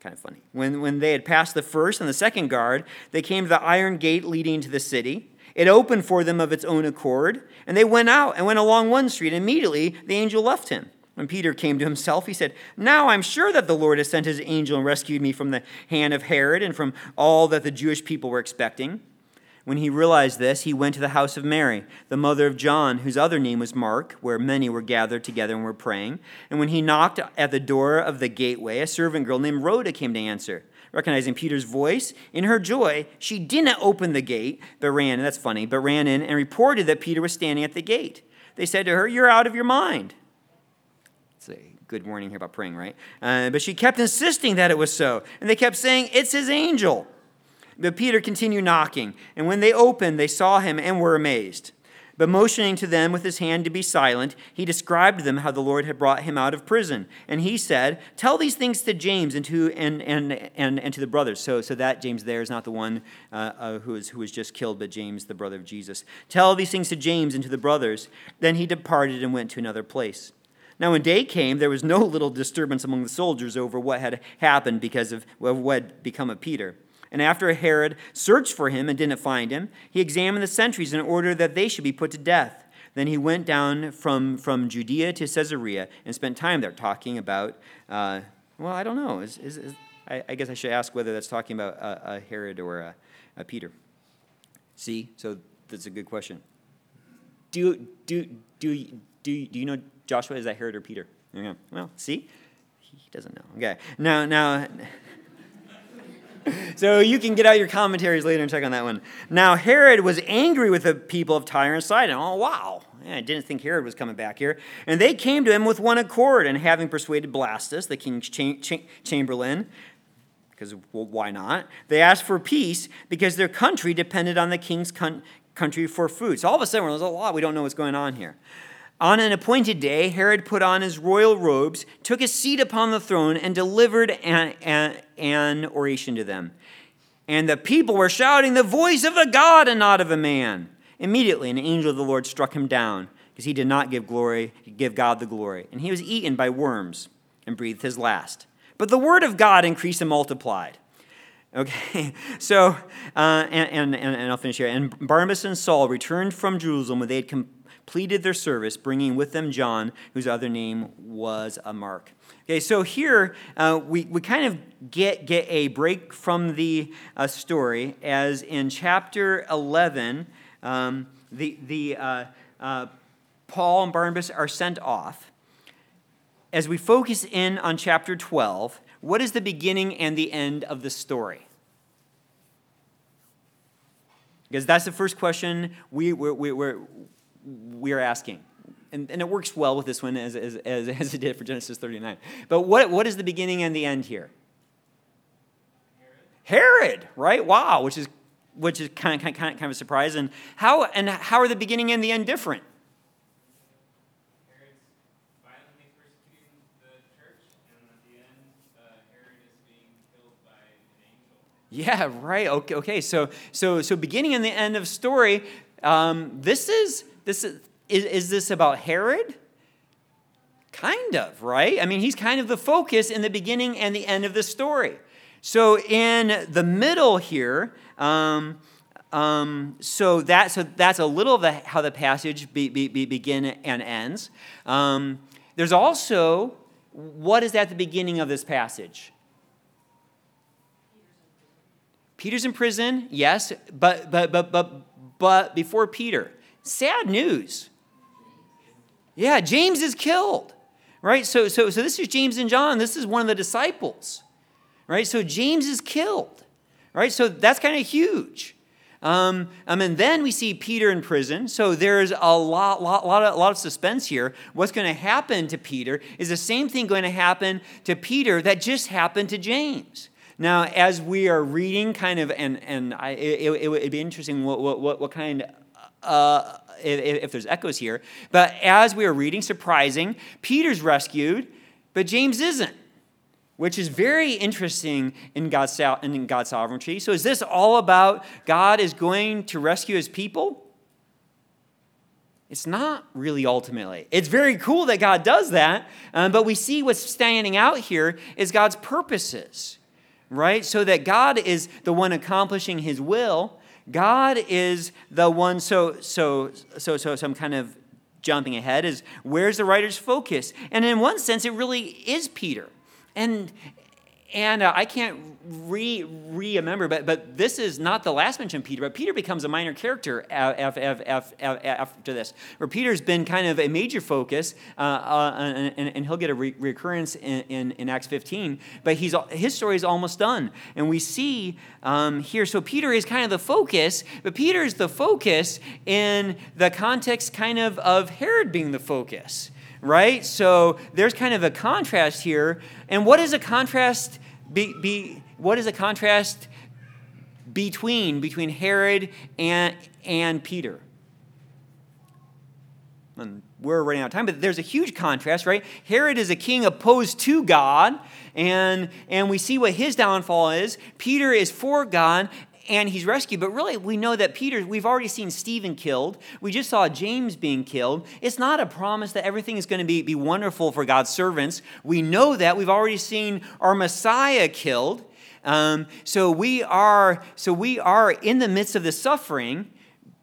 Kind of funny. When, when they had passed the first and the second guard, they came to the iron gate leading to the city. It opened for them of its own accord, and they went out and went along one street. Immediately, the angel left him. When Peter came to himself, he said, Now I'm sure that the Lord has sent his angel and rescued me from the hand of Herod and from all that the Jewish people were expecting. When he realized this, he went to the house of Mary, the mother of John, whose other name was Mark, where many were gathered together and were praying. And when he knocked at the door of the gateway, a servant girl named Rhoda came to answer. Recognizing Peter's voice, in her joy, she didn't open the gate, but ran, that's funny, but ran in and reported that Peter was standing at the gate. They said to her, You're out of your mind. It's a good warning here about praying, right? Uh, but she kept insisting that it was so. And they kept saying, It's his angel. But Peter continued knocking, and when they opened, they saw him and were amazed. But motioning to them with his hand to be silent, he described to them how the Lord had brought him out of prison. And he said, Tell these things to James and to, and, and, and, and to the brothers. So, so that James there is not the one uh, uh, who, is, who was just killed, but James, the brother of Jesus. Tell these things to James and to the brothers. Then he departed and went to another place. Now, when day came, there was no little disturbance among the soldiers over what had happened because of what had become of Peter. And after Herod searched for him and didn't find him, he examined the sentries in order that they should be put to death. Then he went down from, from Judea to Caesarea and spent time there talking about, uh, well, I don't know. Is, is, is, I, I, guess I should ask whether that's talking about a, a Herod or a, a Peter. See? So that's a good question. Do, do, do, do, do you know Joshua? Is that Herod or Peter? Yeah. Well, see? He doesn't know. Okay. Now, now, so you can get out your commentaries later and check on that one. Now, Herod was angry with the people of Tyre and Sidon. Oh, wow. Yeah, I didn't think Herod was coming back here. And they came to him with one accord, and having persuaded Blastus, the king's cha- cha- chamberlain, because well, why not? They asked for peace because their country depended on the king's con- country for food. So all of a sudden, there's a lot. We don't know what's going on here. On an appointed day, Herod put on his royal robes, took his seat upon the throne, and delivered an, an, an, oration to them. And the people were shouting, The voice of a God and not of a man. Immediately, an angel of the Lord struck him down, because he did not give glory, give God the glory. And he was eaten by worms and breathed his last. But the word of God increased and multiplied. Okay, so, uh, and, and, and I'll finish here. And Barnabas and Saul returned from Jerusalem when they had come completed their service, bringing with them John, whose other name was a Mark. Okay, so here uh, we, we kind of get, get a break from the uh, story, as in chapter 11, um, the, the, uh, uh, Paul and Barnabas are sent off. As we focus in on chapter 12, what is the beginning and the end of the story? Because that's the first question we, we're, we're, we're asking. And, and it works well with this one as, as, as, as it did for Genesis 39. But what, what is the beginning and the end here? Herod, Herod right? Wow, which is, which is kind of, kind, of, kind of a surprise. And how, and how are the beginning and the end different? Herod's violently persecuting the church, and at the end, uh, Herod is being killed by an angel. Yeah, right. Okay, okay. So, so, so beginning and the end of story. Um, this is this is, is is this about Herod? Kind of, right? I mean, he's kind of the focus in the beginning and the end of the story. So in the middle here, um, um, so that so that's a little of the, how the passage be, be, be begin and ends. Um, there's also what is at the beginning of this passage? Peter's in prison, yes, but but but but but before Peter, sad news. Yeah, James is killed. Right? So so so this is James and John. This is one of the disciples. Right? So James is killed. Right? So that's kind of huge. Um, um, and then we see Peter in prison. So there's a lot, lot, lot, of, lot of suspense here. What's going to happen to Peter is the same thing going to happen to Peter that just happened to James. Now, as we are reading, kind of, and, and I, it, it, would be interesting what, what, what kind uh, if, if there's echoes here. But as we are reading, surprising, Peter's rescued, but James isn't which is very interesting in God's, in God's sovereignty. So, is this all about God is going to rescue his people? It's not really ultimately. It's very cool that God does that, um, but we see what's standing out here is God's purposes, right? So that God is the one accomplishing his will. God is the one, so, so, so, so, so I'm kind of jumping ahead, is where's the writer's focus? And in one sense, it really is Peter. And and uh, I can't re remember, but but this is not the last mention of Peter. But Peter becomes a minor character after this, where Peter's been kind of a major focus, uh, uh, and, and, he'll get a re- recurrence in, in, in, Acts 15. But he's his story is almost done, and we see um, here. So Peter is kind of the focus, but Peter is the focus in the context, kind of of Herod being the focus right? So there's kind of a contrast here. And what is a contrast be, be what is a contrast between between Herod and and Peter? And we're running out of time, but there's a huge contrast, right? Herod is a king opposed to God, and, and we see what his downfall is. Peter is for God, and he's rescued. But really, we know that Peter, we've already seen Stephen killed. We just saw James being killed. It's not a promise that everything is going to be, be wonderful for God's servants. We know that. We've already seen our Messiah killed. Um, so we are so we are in the midst of the suffering,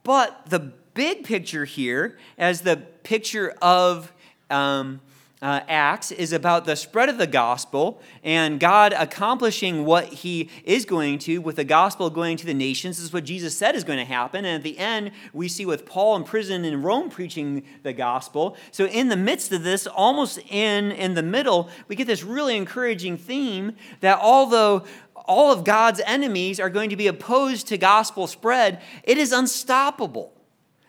but the big picture here, as the picture of um, uh, Acts is about the spread of the gospel and God accomplishing what he is going to with the gospel going to the nations. This is what Jesus said is going to happen. And at the end, we see with Paul in prison in Rome preaching the gospel. So, in the midst of this, almost in, in the middle, we get this really encouraging theme that although all of God's enemies are going to be opposed to gospel spread, it is unstoppable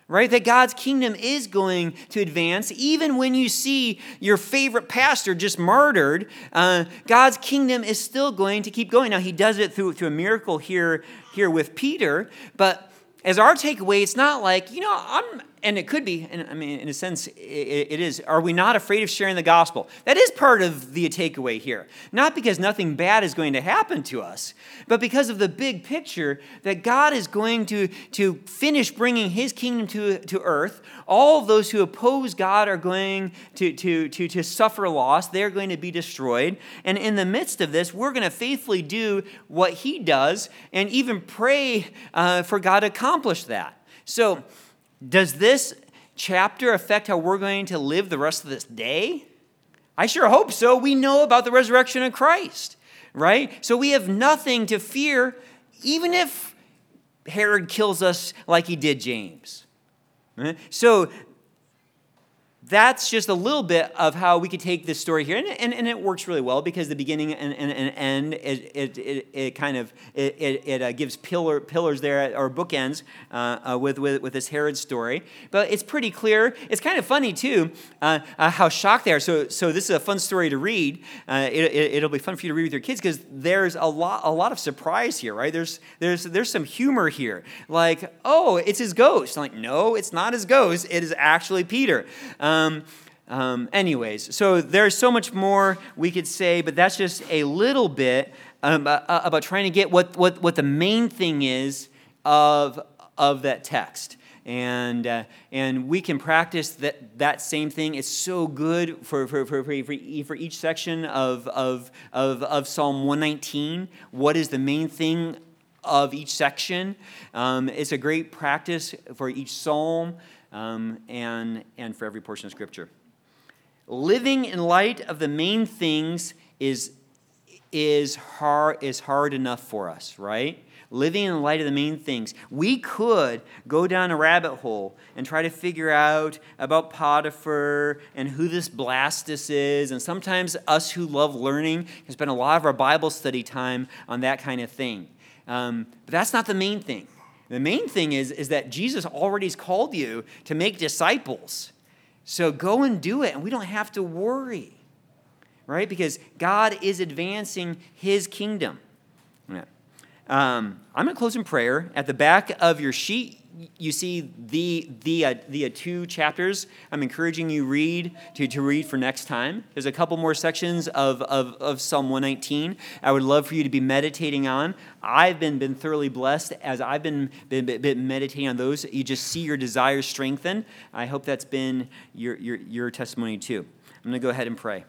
right? That God's kingdom is going to advance. Even when you see your favorite pastor just martyred, uh, God's kingdom is still going to keep going. Now, he does it through, through a miracle here, here with Peter, but as our takeaway, it's not like, you know, I'm, and it could be, and I mean, in a sense, it, it is. Are we not afraid of sharing the gospel? That is part of the takeaway here. Not because nothing bad is going to happen to us, but because of the big picture that God is going to, to finish bringing his kingdom to, to earth. All those who oppose God are going to, to, to, to suffer loss, they're going to be destroyed. And in the midst of this, we're going to faithfully do what he does and even pray uh, for God to accomplish that. So, does this chapter affect how we're going to live the rest of this day? I sure hope so. We know about the resurrection of Christ, right? So we have nothing to fear, even if Herod kills us like he did James. So that's just a little bit of how we could take this story here. And, and, and it works really well because the beginning and, and, and end it, it, it, it kind of it, it, it uh, gives pillar, pillars there or bookends uh, uh, with, with, with this herod story. But it's pretty clear it's kind of funny too uh, uh, how shocked they are. So, so this is a fun story to read. Uh, it, will be fun for you to read with your kids because there's a lot, a lot of surprise here right? There's, there's, there's some humor here. Like oh it's his ghost. I'm like no it's not his ghost. It is actually peter. Um, um, um, anyways, so there's so much more we could say, but that's just a little bit um, uh, about trying to get what, what, what the main thing is of, of that text. And, uh, and we can practice that, that same thing. It's so good for, for, for, for, for each section of, of, of, of Psalm 119. What is the main thing of each section? Um, it's a great practice for each psalm um, and, and for every portion of Scripture. Living in light of the main things is, is, hard, is hard enough for us, right? Living in light of the main things. We could go down a rabbit hole and try to figure out about Potiphar and who this Blastus is. And sometimes us who love learning can spend a lot of our Bible study time on that kind of thing. Um, but that's not the main thing. The main thing is, is that Jesus already has called you to make disciples. So go and do it, and we don't have to worry, right? Because God is advancing his kingdom. Um, I'm going to close in prayer. At the back of your sheet, you see the, the, uh, the uh, two chapters I'm encouraging you read to, to read for next time. There's a couple more sections of, of, of Psalm 119 I would love for you to be meditating on. I've been, been thoroughly blessed as I've been, been, been meditating on those. You just see your desires strengthened I hope that's been your, your, your testimony too. I'm going to go ahead and pray.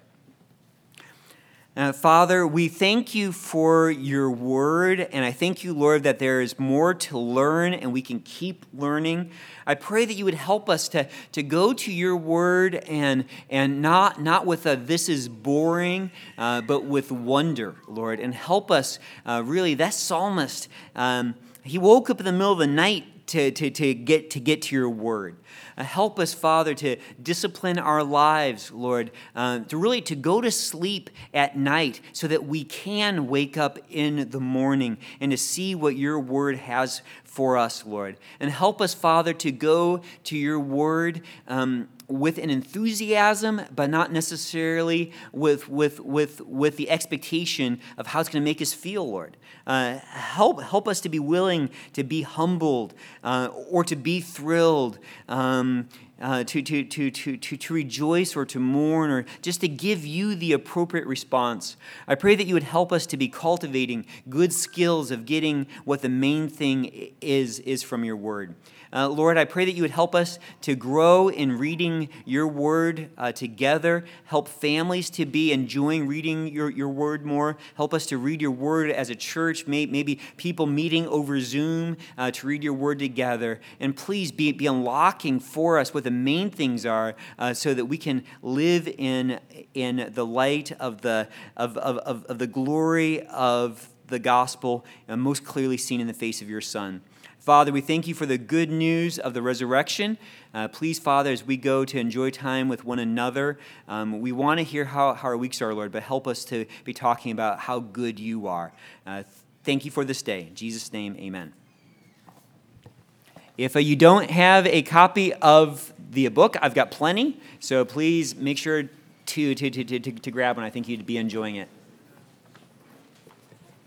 Uh, Father, we thank you for your word, and I thank you, Lord, that there is more to learn and we can keep learning. I pray that you would help us to, to go to your word and, and not, not with a this is boring, uh, but with wonder, Lord, and help us uh, really. That psalmist, um, he woke up in the middle of the night to, to, to, get, to get to your word. Uh, help us, Father, to discipline our lives, Lord, uh, to really to go to sleep at night so that we can wake up in the morning and to see what your word has for us, Lord. And help us, Father, to go to your word. Um, with an enthusiasm, but not necessarily with, with, with, with the expectation of how it's going to make us feel, Lord. Uh, help, help us to be willing to be humbled uh, or to be thrilled. Um, uh, to, to, to, to, to, to rejoice or to mourn or just to give you the appropriate response. I pray that you would help us to be cultivating good skills of getting what the main thing is, is from your word. Uh, Lord, I pray that you would help us to grow in reading your word uh, together. Help families to be enjoying reading your, your word more. Help us to read your word as a church, may, maybe people meeting over Zoom uh, to read your word together. And please be, be unlocking for us what the main things are uh, so that we can live in, in the light of the, of, of, of, of the glory of the gospel, most clearly seen in the face of your Son. Father, we thank you for the good news of the resurrection. Uh, please, Father, as we go to enjoy time with one another, um, we want to hear how, how our weeks are, Lord, but help us to be talking about how good you are. Uh, thank you for this day. In Jesus' name, amen. If you don't have a copy of the book, I've got plenty, so please make sure to, to, to, to, to grab one. I think you'd be enjoying it.